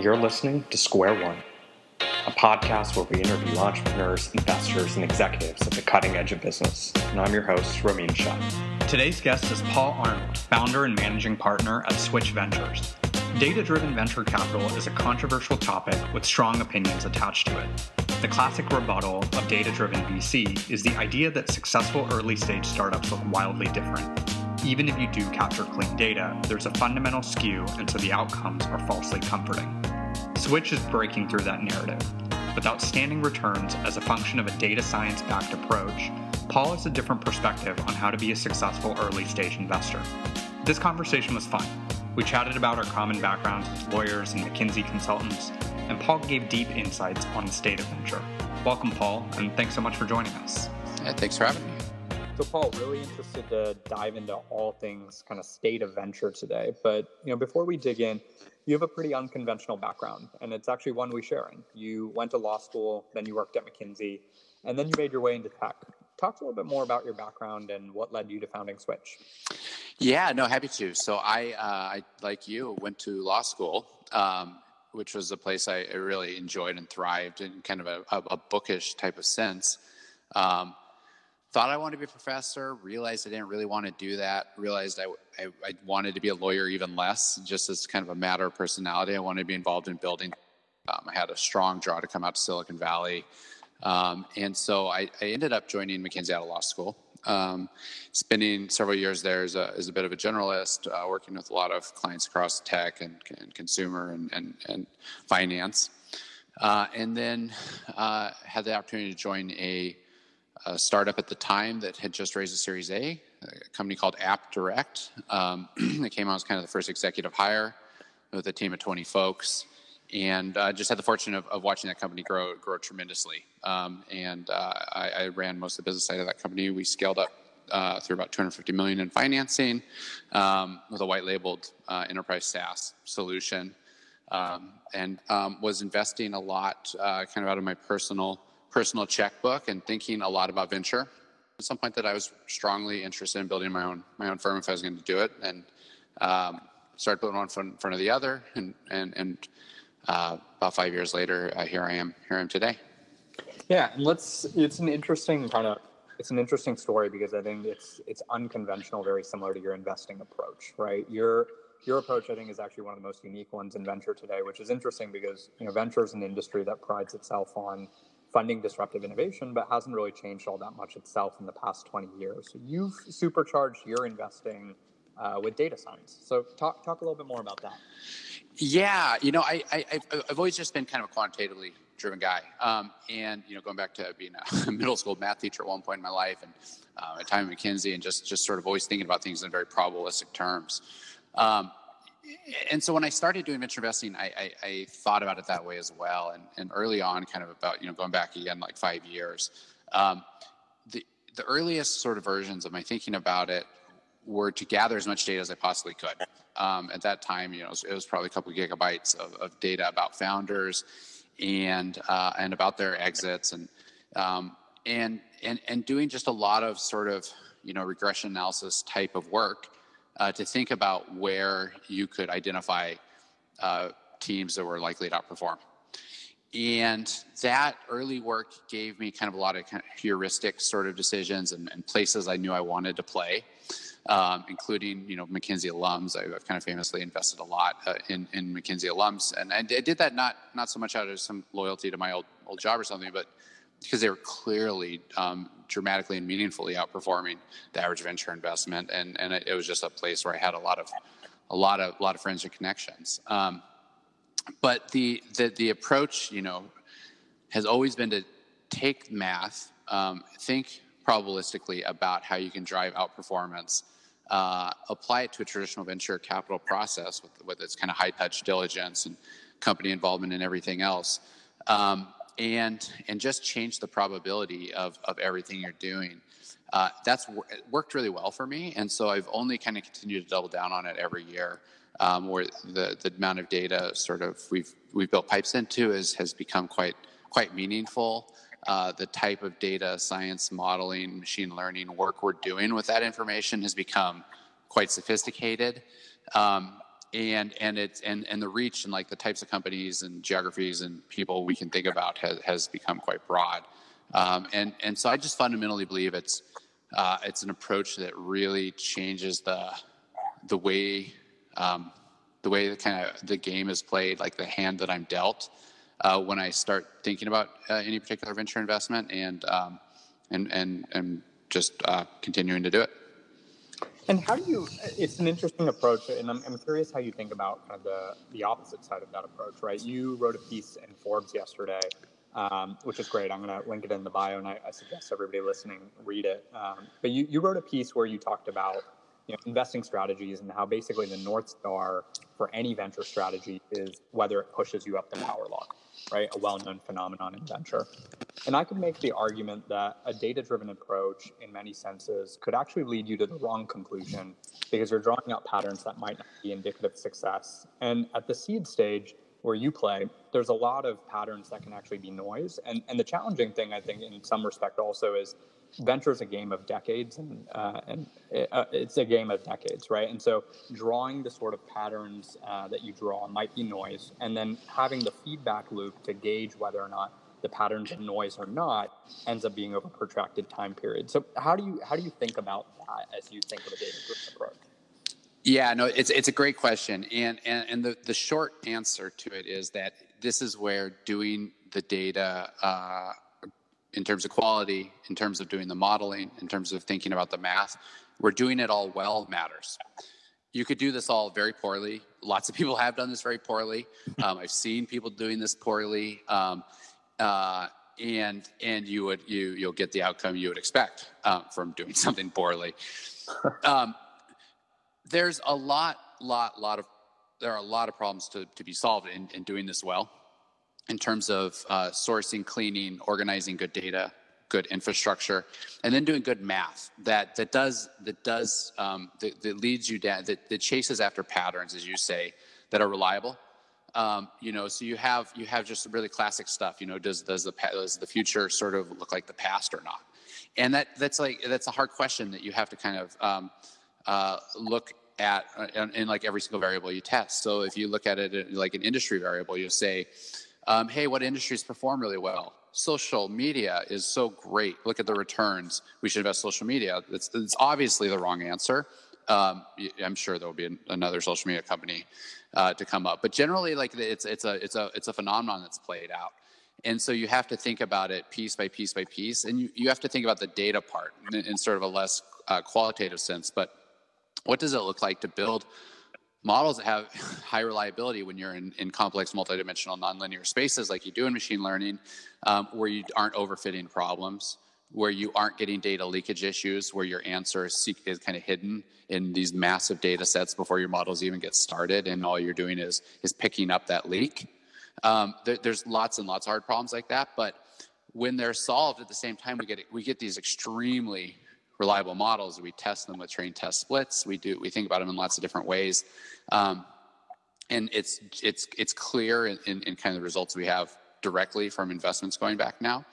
You're listening to Square One, a podcast where we interview entrepreneurs, investors, and executives at the cutting edge of business. And I'm your host, Ramin Shah. Today's guest is Paul Arnold, founder and managing partner at Switch Ventures. Data driven venture capital is a controversial topic with strong opinions attached to it. The classic rebuttal of data driven VC is the idea that successful early stage startups look wildly different. Even if you do capture clean data, there's a fundamental skew, and so the outcomes are falsely comforting. Switch is breaking through that narrative. With outstanding returns as a function of a data science backed approach, Paul has a different perspective on how to be a successful early stage investor. This conversation was fun. We chatted about our common backgrounds as lawyers and McKinsey consultants, and Paul gave deep insights on the state of venture. Welcome, Paul, and thanks so much for joining us. Yeah, thanks for having me. So, Paul, really interested to dive into all things kind of state of venture today. But you know, before we dig in, you have a pretty unconventional background, and it's actually one we share in. You went to law school, then you worked at McKinsey, and then you made your way into tech. Talk a little bit more about your background and what led you to founding Switch. Yeah, no, happy to. So I, uh, I like you, went to law school, um, which was a place I, really enjoyed and thrived in kind of a, a bookish type of sense. Um, thought I wanted to be a professor, realized I didn't really want to do that, realized I, I, I, wanted to be a lawyer even less, just as kind of a matter of personality. I wanted to be involved in building. Um, I had a strong draw to come out to Silicon Valley. Um, and so I, I, ended up joining McKinsey out of law school um, spending several years there as a, as a bit of a generalist, uh, working with a lot of clients across tech and, and consumer and, and, and finance. Uh, and then uh, had the opportunity to join a, a, startup at the time that had just raised a Series A, a company called AppDirect. Um, it came out as kind of the first executive hire with a team of 20 folks and uh, just had the fortune of, of, watching that company grow grow tremendously. Um, and uh, I, I, ran most of the business side of that company. We scaled up uh, through about 250 million in financing um, with a white labeled uh, enterprise SaaS solution, um, and um, was investing a lot, uh, kind of out of my personal personal checkbook, and thinking a lot about venture. At some point, that I was strongly interested in building my own my own firm if I was going to do it, and um, started putting one in front of the other, and and and uh, about five years later, uh, here I am. Here I am today. Yeah, and let's. It's an interesting kind of. It's an interesting story because I think it's it's unconventional, very similar to your investing approach, right? Your your approach, I think, is actually one of the most unique ones in venture today, which is interesting because you know venture is an industry that prides itself on funding disruptive innovation, but hasn't really changed all that much itself in the past 20 years. So you've supercharged your investing uh, with data science. So talk talk a little bit more about that. Yeah, you know, I, I I've always just been kind of a quantitatively driven guy, um, and you know, going back to being a middle school math teacher at one point in my life, and uh, a time at McKinsey, and just just sort of always thinking about things in very probabilistic terms. Um, and so when I started doing venture investing, I, I, I, thought about it that way as well. And, and early on, kind of about you know going back again like five years, um, the the earliest sort of versions of my thinking about it were to gather as much data as I possibly could. Um, at that time, you know, it was, it was probably a couple of gigabytes of, of, data about founders and uh, and about their exits and um, and and and doing just a lot of sort of you know regression analysis type of work uh, to think about where you could identify uh, teams that were likely to outperform. And that early work gave me kind of a lot of, kind of heuristic sort of decisions and, and places I knew I wanted to play um, including you know McKinsey alums. I, have kind of famously invested a lot uh, in in McKinsey alums, and I did that not not so much out of some loyalty to my old old job or something, but because they were clearly um, dramatically and meaningfully outperforming the average venture investment, and and it, was just a place where I had a lot of a lot of a lot of friends and connections. Um, but the, the the approach, you know, has always been to take math, um, think probabilistically about how you can drive outperformance, uh, apply it to a traditional venture capital process with, with its kind of high touch diligence and company involvement and everything else. Um, and and just change the probability of, of everything you're doing. Uh, that's worked really well for me, and so I've only kind of continued to double down on it every year. Um, where the, the amount of data sort of we've we've built pipes into is has become quite quite meaningful uh, the type of data science modeling, machine learning work we're doing with that information has become quite sophisticated. Um, and and it's and and the reach and like the types of companies and geographies and people we can think about has has become quite broad. Um, and and so I just fundamentally believe it's uh, it's an approach that really changes the the way um, the way the kind of the game is played, like the hand that I'm dealt uh, when I start thinking about uh, any particular venture investment, and um, and and and just uh, continuing to do it. And how do you? It's an interesting approach, and I'm, I'm curious how you think about kind of the the opposite side of that approach, right? You wrote a piece in Forbes yesterday, um, which is great. I'm going to link it in the bio, and I, I suggest everybody listening read it. Um, but you you wrote a piece where you talked about you know, investing strategies and how basically the north star for any venture strategy is whether it pushes you up the power law, right? A well-known phenomenon in venture. And I could make the argument that a data-driven approach, in many senses, could actually lead you to the wrong conclusion because you're drawing out patterns that might not be indicative of success. And at the seed stage, where you play, there's a lot of patterns that can actually be noise. And and the challenging thing, I think, in some respect, also is venture is a game of decades, and uh, and it, uh, it's a game of decades, right? And so drawing the sort of patterns uh, that you draw might be noise, and then having the feedback loop to gauge whether or not the patterns of noise or not ends up being over a protracted time period. So how do you how do you think about that as you think of a data driven approach? Yeah, no, it's it's a great question, and and and the the short answer to it is that this is where doing the data uh, in terms of quality, in terms of doing the modeling, in terms of thinking about the math, we're doing it all well matters. You could do this all very poorly. Lots of people have done this very poorly. Um, I've seen people doing this poorly, um, uh, and and you would you you'll get the outcome you would expect um, from doing something poorly. Um, there's a lot, lot, lot of there are a lot of problems to, to be solved in, in doing this well in terms of uh, sourcing, cleaning, organizing good data, good infrastructure, and then doing good math that that does that does um, that, that, leads you down that, that chases after patterns, as you say, that are reliable. Um, you know, so you have you have just really classic stuff. You know, does does the does the future sort of look like the past or not? And that that's like that's a hard question that you have to kind of um, uh, look at uh, in, in, like every single variable you test. So if you look at it like an industry variable, you'll say um, hey, what industries perform really well? Social media is so great. Look at the returns. We should invest social media. It's, it's obviously the wrong answer. Um, I'm sure there will be another social media company uh, to come up, but generally, like it's it's a it's a it's a phenomenon that's played out, and so you have to think about it piece by piece by piece, and you, you have to think about the data part in, in sort of a less uh, qualitative sense. But what does it look like to build models that have high reliability when you're in, in complex multidimensional nonlinear spaces like you do in machine learning, um, where you aren't overfitting problems, where you aren't getting data leakage issues, where your answer is, is kind of hidden in these massive data sets before your models even get started, and all you're doing is is picking up that leak. Um, there, there's lots and lots of hard problems like that, but when they're solved at the same time, we get we get these extremely reliable models. We test them with train test splits. We do we think about them in lots of different ways, um, and it's it's it's clear in, in, in, kind of the results we have directly from investments going back now.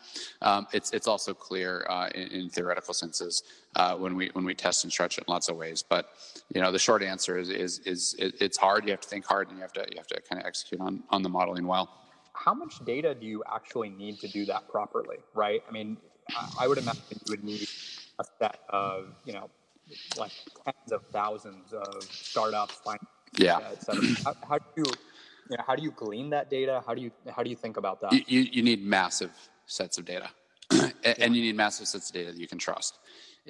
Um, it's it's also clear uh, in, in, theoretical senses uh, when we when we test and stretch it in lots of ways. But you know the short answer is is is it's hard. You have to think hard, and you have to you have to kind of execute on on the modeling well. How much data do you actually need to do that properly? Right. I mean, I would imagine you would need a set of you know like tens of thousands of startups, yeah. How, how, do you, you know, how do you glean that data? How do you how do you think about that? You you, need massive sets of data, and, yeah. you need massive sets of data that you can trust,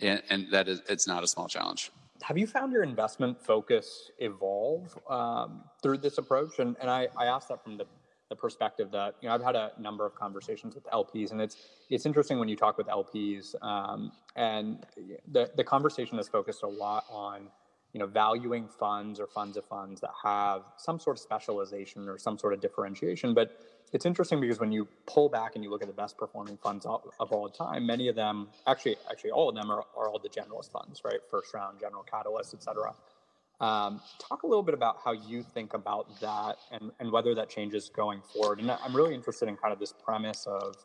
and, and, that is it's not a small challenge. Have you found your investment focus evolve um, through this approach? And and I, I asked that from the the perspective that you know I've had a number of conversations with LPs, and it's it's interesting when you talk with LPs, um, and the the conversation is focused a lot on you know valuing funds or funds of funds that have some sort of specialization or some sort of differentiation. But it's interesting because when you pull back and you look at the best performing funds of, all time, many of them actually actually all of them are, are all the generalist funds, right? First round, general catalyst, et cetera. Um, talk a little bit about how you think about that and, and whether that changes going forward. And I'm really interested in kind of this premise of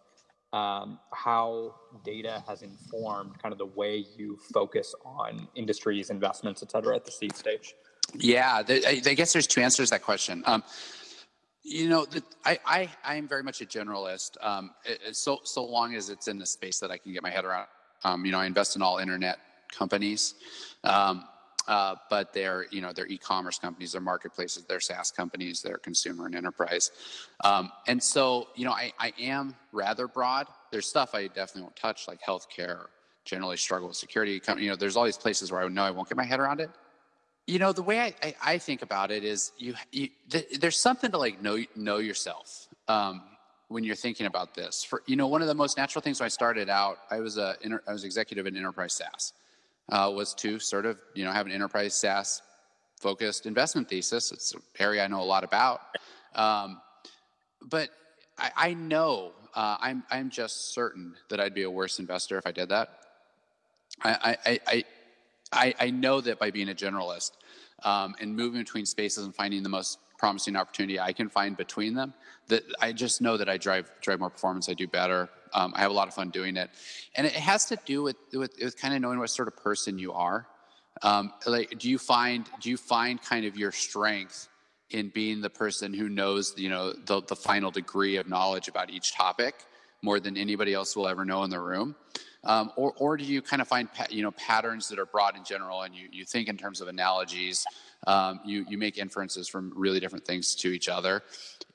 um, how data has informed kind of the way you focus on industries, investments, et cetera, at the seed stage. Yeah, I, I guess there's two answers to that question. Um, you know, the, I, I, I am very much a generalist. Um, it, so, so long as it's in the space that I can get my head around. Um, you know, I invest in all internet companies, um, uh, but they're, you know, they're e-commerce companies, they're marketplaces, they're SaaS companies, they're consumer and enterprise. Um, and so, you know, I, I am rather broad. There's stuff I definitely won't touch, like healthcare, generally struggle with security. You know, there's all these places where I know I won't get my head around it. You know, the way I, I, I think about it is you, you th- there's something to like know, know yourself. Um, when you're thinking about this, for you know, one of the most natural things when I started out, I was a I was executive in enterprise SaaS, uh, was to sort of you know have an enterprise SaaS focused investment thesis. It's an area I know a lot about, um, but I, I know uh, I'm I'm just certain that I'd be a worse investor if I did that. I I I, I, I know that by being a generalist um, and moving between spaces and finding the most promising opportunity I can find between them, that I just know that I drive drive more performance. I do better. Um, I have a lot of fun doing it, and it has to do with with, with kind of knowing what sort of person you are. Um, like, do you find do you find kind of your strength in being the person who knows you know the the final degree of knowledge about each topic more than anybody else will ever know in the room? Um, or, or do you kind of find you know patterns that are broad in general and you, you think in terms of analogies um, you, you make inferences from really different things to each other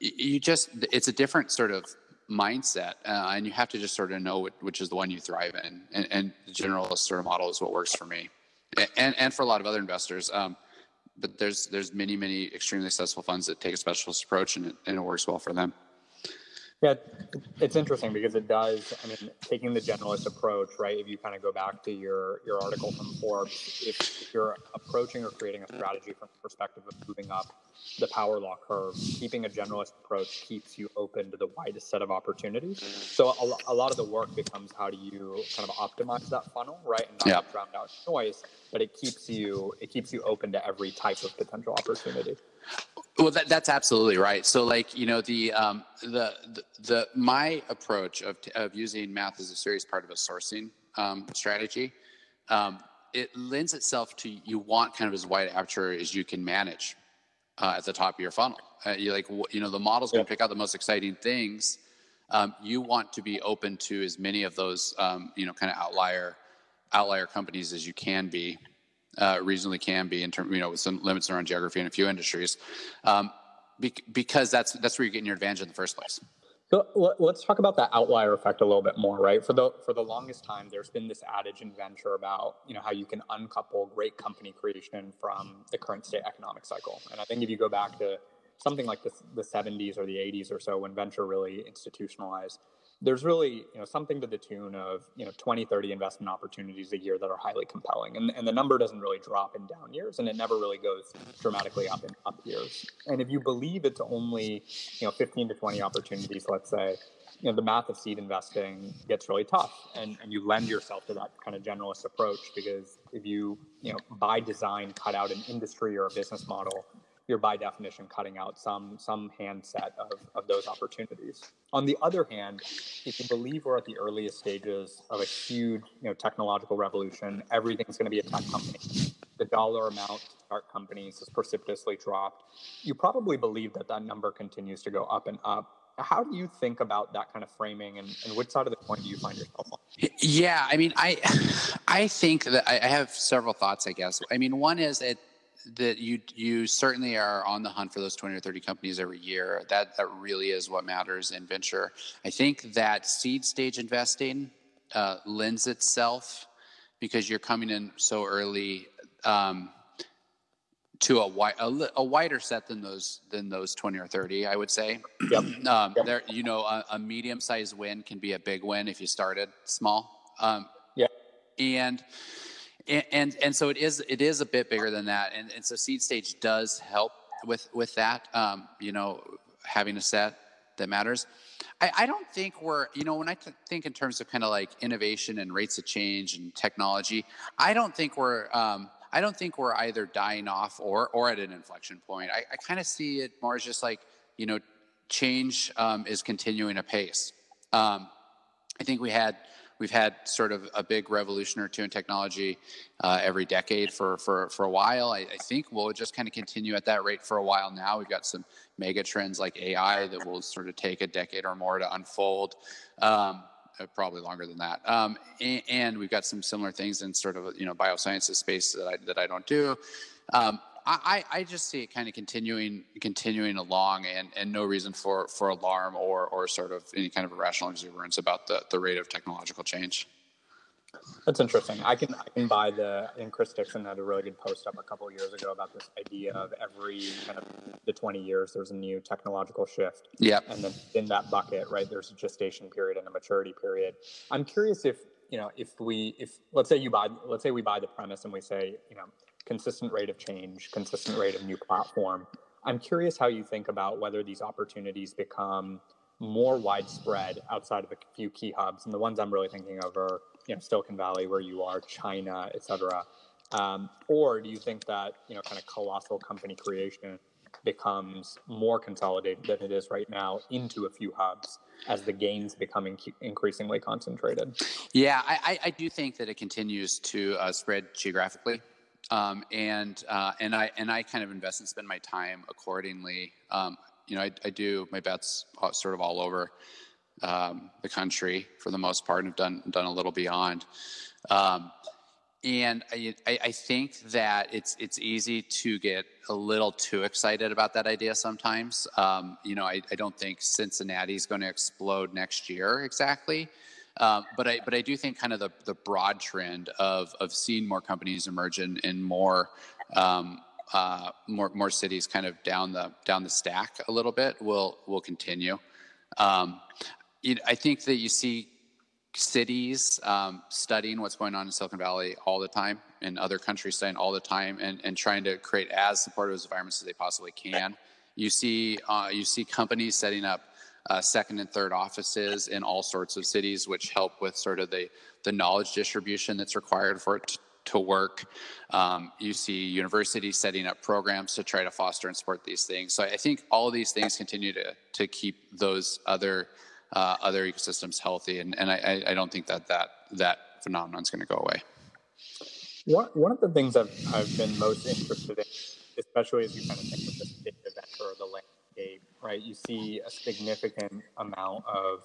you just it's a different sort of mindset uh, and you have to just sort of know which is the one you thrive in and, and, the generalist sort of model is what works for me. And, and for a lot of other investors um, but there's there's many many extremely successful funds that take a specialist approach and it, and it works well for them yeah, it's interesting because it does. I mean, taking the generalist approach, right? If you kind of go back to your your article from Forbes, if you're approaching or creating a strategy from the perspective of moving up the power law curve, keeping a generalist approach keeps you open to the widest set of opportunities. So a, a lot of the work becomes how do you kind of optimize that funnel, right, and not yeah. drown out noise, but it keeps you it keeps you open to every type of potential opportunity. Well, that, that's absolutely right. So, like you know, the um, the, the, the my approach of of using math as a serious part of a sourcing um, strategy, um, it lends itself to you want kind of as wide aperture as you can manage uh, at the top of your funnel. Uh, you like you know the model's going to pick out the most exciting things. Um, you want to be open to as many of those um, you know kind of outlier outlier companies as you can be uh, reasonably can be in terms, you know, with some limits around geography in a few industries, um, be- because that's that's where you're getting your advantage in the first place. So let's talk about that outlier effect a little bit more, right? For the for the longest time, there's been this adage in venture about you know how you can uncouple great company creation from the current state economic cycle. And I think if you go back to something like the, the 70s or the 80s or so, when venture really institutionalized, there's really you know something to the tune of you know 20 30 investment opportunities a year that are highly compelling and, and the number doesn't really drop in down years and it never really goes dramatically up in up years. And if you believe it's only you know 15 to 20 opportunities let's say you know the math of seed investing gets really tough and, and you lend yourself to that kind of generalist approach because if you you know by design cut out an industry or a business model you're by definition cutting out some some handset of, of those opportunities. On the other hand, if you believe we're at the earliest stages of a huge you know technological revolution, everything's going to be a tech company. The dollar amount to start companies has precipitously dropped. You probably believe that that number continues to go up and up. How do you think about that kind of framing, and, and which side of the coin do you find yourself on? Yeah, I mean, I I think that I have several thoughts. I guess. I mean, one is it that you you certainly are on the hunt for those 20 or 30 companies every year. That that really is what matters in venture. I think that seed stage investing uh, lends itself because you're coming in so early um, to a, wi- a, a, wider set than those than those 20 or 30 i would say yep. um, yep. there you know a, a, medium sized win can be a big win if you started small um, yeah and and, and, so it is it is a bit bigger than that. And, and so seed stage does help with with that um, you know having a set that matters. I, I don't think we're you know when i th- think in terms of kind of like innovation and rates of change and technology i don't think we're um, i don't think we're either dying off or or at an inflection point. I, I kind of see it more as just like you know change um, is continuing apace. Um, i think we had we've had sort of a big revolution or two in technology uh, every decade for, for, for a while. I, I think we'll just kind of continue at that rate for a while now. We've got some mega trends like AI that will sort of take a decade or more to unfold. Um, uh, probably longer than that. Um, and, and, we've got some similar things in sort of you know biosciences space that I, that I don't do. Um, I, I just see it kind of continuing continuing along and, and no reason for, for alarm or, or sort of any kind of irrational exuberance about the, the rate of technological change. That's interesting. I can I can buy the. and Chris Dixon had a really good post up a couple years ago about this idea of every kind of the 20 years there's a new technological shift. Yeah. And then in that bucket, right, there's a gestation period and a maturity period. I'm curious if you know if we if let's say you buy let's say we buy the premise and we say you know consistent rate of change, consistent rate of new platform. I'm curious how you think about whether these opportunities become more widespread outside of a few key hubs. And the ones I'm really thinking of are, you know, Silicon Valley, where you are, China, et cetera. Um, or do you think that, you know, kind of colossal company creation becomes more consolidated than it is right now into a few hubs as the gains become increasingly concentrated? Yeah, I, I, do think that it continues to uh, spread geographically. Um, and uh, and I and I kind of invest and spend my time accordingly. Um, you know, I, I, do my bets sort of all over um, the country for the most part, and have done done a little beyond. Um, and I, I, think that it's it's easy to get a little too excited about that idea sometimes. Um, you know, I, I don't think Cincinnati is going to explode next year exactly. Um, but I but I do think kind of the, the broad trend of of seeing more companies emerge in, in more um, uh, more more cities kind of down the down the stack a little bit will will continue. Um, I think that you see cities um, studying what's going on in Silicon Valley all the time, and other countries studying all the time, and, and trying to create as supportive environments as they possibly can. You see uh, you see companies setting up uh, second and third offices in all sorts of cities, which help with sort of the, the knowledge distribution that's required for it to work. Um, you see universities setting up programs to try to foster and support these things. So I think all these things continue to, to keep those other uh, other ecosystems healthy, and, and I, I don't think that that, that phenomenon is going to go away. One, one of the things I've, I've been most interested in, especially as you kind of think of the state venture or the landscape right? You see a significant amount of,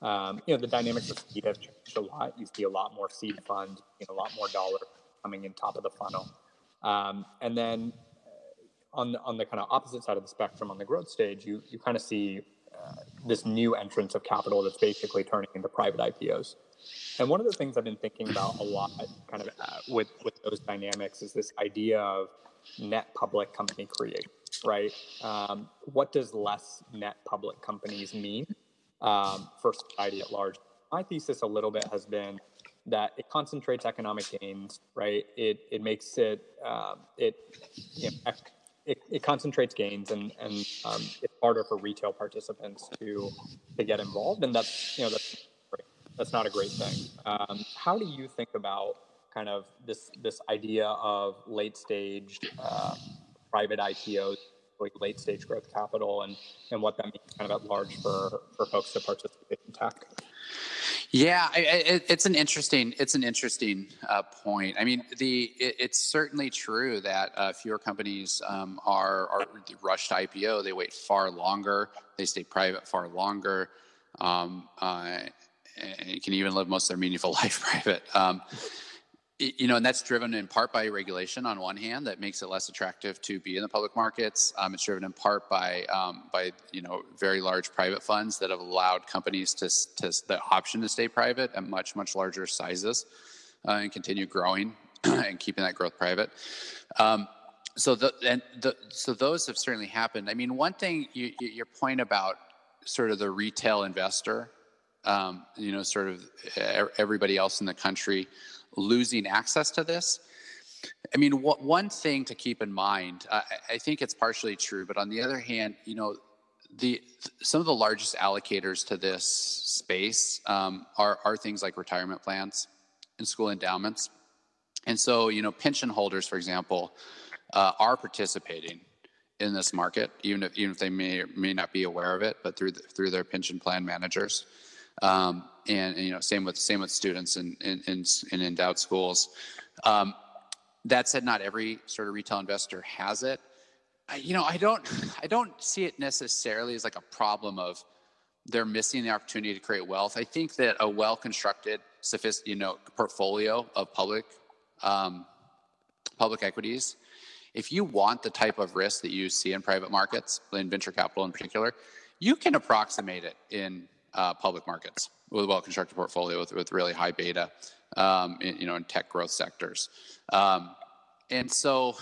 um, you know, the dynamics of seed have changed a lot. You see a lot more seed funds, you know, a lot more dollar coming in top of the funnel. Um, and then uh, on the, on the kind of opposite side of the spectrum, on the growth stage, you, you kind of see uh, this new entrance of capital that's basically turning into private IPOs. And one of the things I've been thinking about a lot, kind of uh, with with those dynamics, is this idea of net public company creation right? Um, what does less net public companies mean um, for society at large? My thesis a little bit has been that it concentrates economic gains, right? It it makes it um, it, you know, it it concentrates gains and and um, it's harder for retail participants to to get involved, and that's you know that's that's not a great thing. Um, how do you think about kind of this this idea of late stage uh, private IPOs like late stage growth capital and and what that means kind of at large for for folks to participate in tech. Yeah, it, it's an interesting it's an interesting uh, point. I mean, the it, it's certainly true that uh, fewer companies um, are are rushed to IPO. They wait far longer. They stay private far longer. Um, uh, and can even live most of their meaningful life private. Um, you know, and that's driven in part by regulation on one hand that makes it less attractive to be in the public markets. Um, it's driven in part by um, by you know very large private funds that have allowed companies to to the option to stay private at much much larger sizes uh, and continue growing and keeping that growth private. Um, so the and the so those have certainly happened. I mean, one thing you, your point about sort of the retail investor, um, you know, sort of everybody else in the country losing access to this. I mean, what, one thing to keep in mind, uh, I think it's partially true, but on the other hand, you know, the some of the largest allocators to this space um, are are things like retirement plans and school endowments, and so you know, pension holders, for example, uh, are participating in this market, even if even if they may may not be aware of it, but through the, through their pension plan managers. Um, and, and, you know, same with same with students in in, in, in endowed schools. Um, that said, not every sort of retail investor has it. I, you know, I don't I don't see it necessarily as like a problem of they're missing the opportunity to create wealth. I think that a well constructed, sophisticated, you know, portfolio of public um, public equities if you want the type of risk that you see in private markets, in venture capital in particular, you can approximate it in uh, public markets with a well-constructed portfolio with, with really high beta, um, in, you know, in tech growth sectors. Um, and so,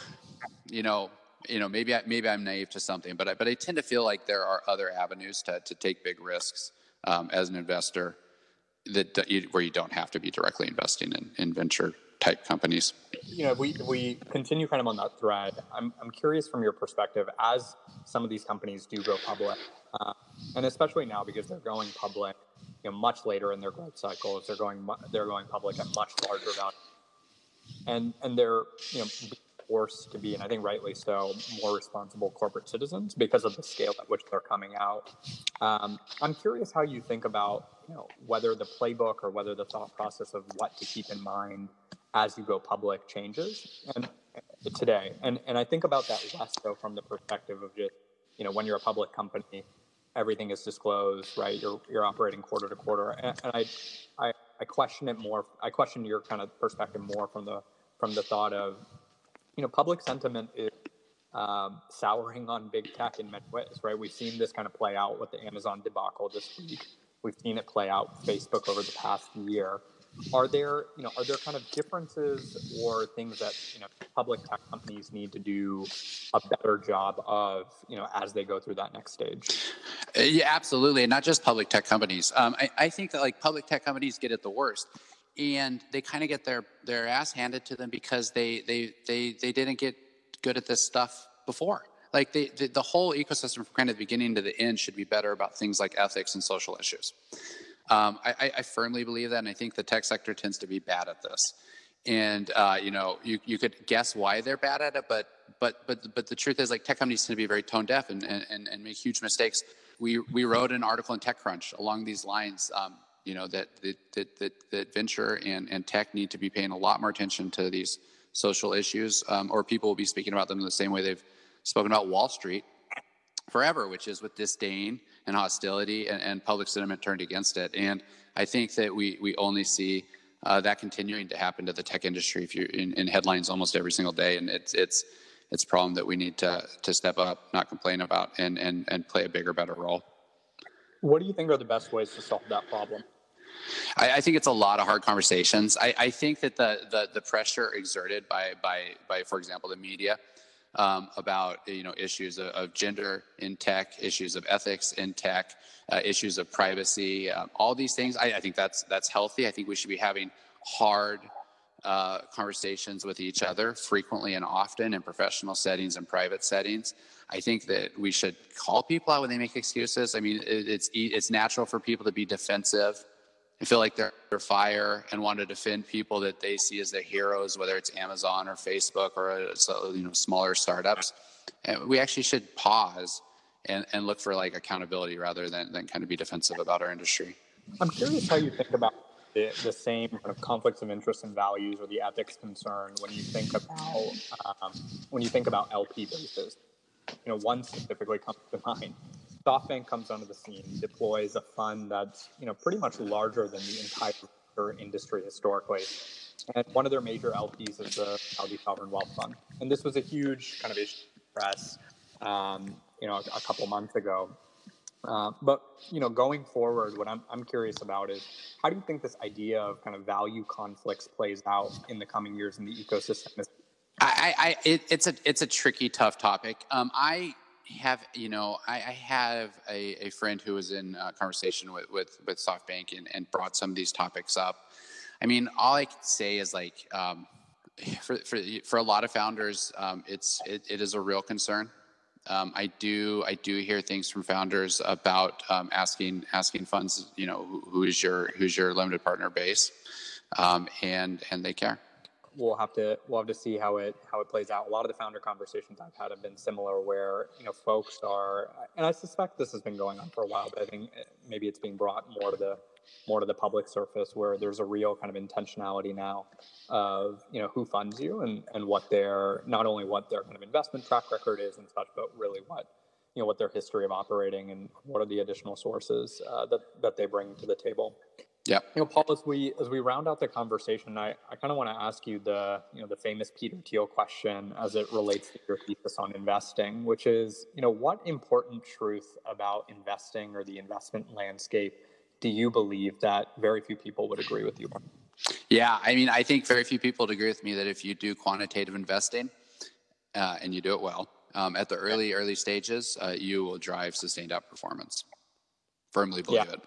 you know, you know, maybe I, maybe I'm naive to something, but I, but I tend to feel like there are other avenues to to take big risks um, as an investor that, that you, where you don't have to be directly investing in, in venture type companies. You know, we we continue kind of on that thread. I'm I'm curious from your perspective as some of these companies do go public, uh, and especially now because they're going public, you know, much later in their growth cycles. They're going they're going public at much larger value, and and they're you know forced to be, and I think rightly so, more responsible corporate citizens because of the scale at which they're coming out. Um, I'm curious how you think about you know whether the playbook or whether the thought process of what to keep in mind as you go public changes and today. And and I think about that less so from the perspective of just, you know, when you're a public company, everything is disclosed, right? You're you're operating quarter to quarter. And, and I, I I question it more I question your kind of perspective more from the from the thought of, you know, public sentiment is um, souring on big tech in many ways, right? We've seen this kind of play out with the Amazon debacle this week. We've seen it play out with Facebook over the past year are there you know are there kind of differences or things that you know public tech companies need to do a better job of you know as they go through that next stage? Uh, yeah absolutely and not just public tech companies. Um, I, I think that like public tech companies get it the worst and they kind of get their their ass handed to them because they they they they didn't get good at this stuff before. Like they, the, the whole ecosystem from kind of the beginning to the end should be better about things like ethics and social issues um, I, I, firmly believe that, and I think the tech sector tends to be bad at this. And uh, you know, you, you could guess why they're bad at it, but but but but the truth is, like tech companies tend to be very tone deaf and, and, and make huge mistakes. We we wrote an article in TechCrunch along these lines. Um, you know that that, that that venture and and tech need to be paying a lot more attention to these social issues, um, or people will be speaking about them in the same way they've spoken about Wall Street forever, which is with disdain and hostility and, and public sentiment turned against it. And I think that we, we only see uh, that continuing to happen to the tech industry if you're in, in, headlines almost every single day. And it's, it's, it's a problem that we need to, to step up, not complain about, and, and, and play a bigger, better role. What do you think are the best ways to solve that problem? I, I, think it's a lot of hard conversations. I, I think that the, the, the pressure exerted by by by, for example, the media um, about you know issues of, of, gender in tech, issues of ethics in tech, uh, issues of privacy, um, all these things. I, I, think that's that's healthy. I think we should be having hard uh, conversations with each other frequently and often in professional settings and private settings. I think that we should call people out when they make excuses. I mean, it, it's it's natural for people to be defensive and feel like they're under fire and want to defend people that they see as their heroes, whether it's Amazon or Facebook or uh, you know smaller startups. And we actually should pause and, and look for like accountability rather than, than kind of be defensive about our industry. I'm curious how you think about the, the same kind of conflicts of interest and values or the ethics concern when you think about um, when you think about LP bases. You know, one specifically comes to mind. SoftBank comes onto the scene, deploys a fund that's you know pretty much larger than the entire industry historically. And one of their major LPs is the Saudi Sovereign Wealth Fund. And this was a huge kind of issue press, um, you know, a, a, couple months ago. Uh, but you know, going forward, what I'm I'm curious about is how do you think this idea of kind of value conflicts plays out in the coming years in the ecosystem? I, I it, it's a it's a tricky, tough topic. Um, I have you know I, I have a, a, friend who was in conversation with with, with SoftBank and, and, brought some of these topics up. I mean, all I can say is like um, for, for for a lot of founders, um, it's it, it is a real concern. Um, I do I do hear things from founders about um, asking asking funds, you know, who, who is your who's your limited partner base, um, and and they care we'll have to we'll have to see how it how it plays out. A lot of the founder conversations I've had have been similar, where you know folks are, and I suspect this has been going on for a while, but I think maybe it's being brought more to the more to the public surface where there's a real kind of intentionality now of you know who funds you and and what their not only what their kind of investment track record is and such but really what you know what their history of operating and what are the additional sources uh, that that they bring to the table yeah. You know, Paul, as we as we round out the conversation, I, I kind of want to ask you the you know the famous Peter Thiel question as it relates to your thesis on investing, which is you know what important truth about investing or the investment landscape do you believe that very few people would agree with you on? Yeah, I mean, I think very few people would agree with me that if you do quantitative investing uh, and you do it well um, at the early early stages, uh, you will drive sustained outperformance. Firmly believe yeah. it.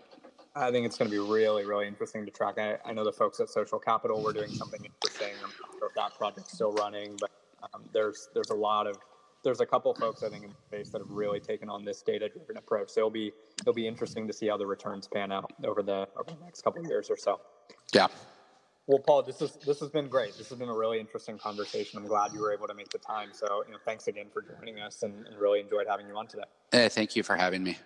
I think it's going to be really, really interesting to track. I, I know the folks at Social Capital were doing something interesting. I'm not sure if that project's still running, but um, there's there's a lot of there's a couple folks I think in the space that have really taken on this data-driven approach. So it'll be it'll be interesting to see how the returns pan out over the over the next couple of years or so. Yeah. Well, Paul, this is this has been great. This has been a really interesting conversation. I'm glad you were able to make the time. So, you know, thanks again for joining us, and, and really enjoyed having you on today. Hey, thank you for having me.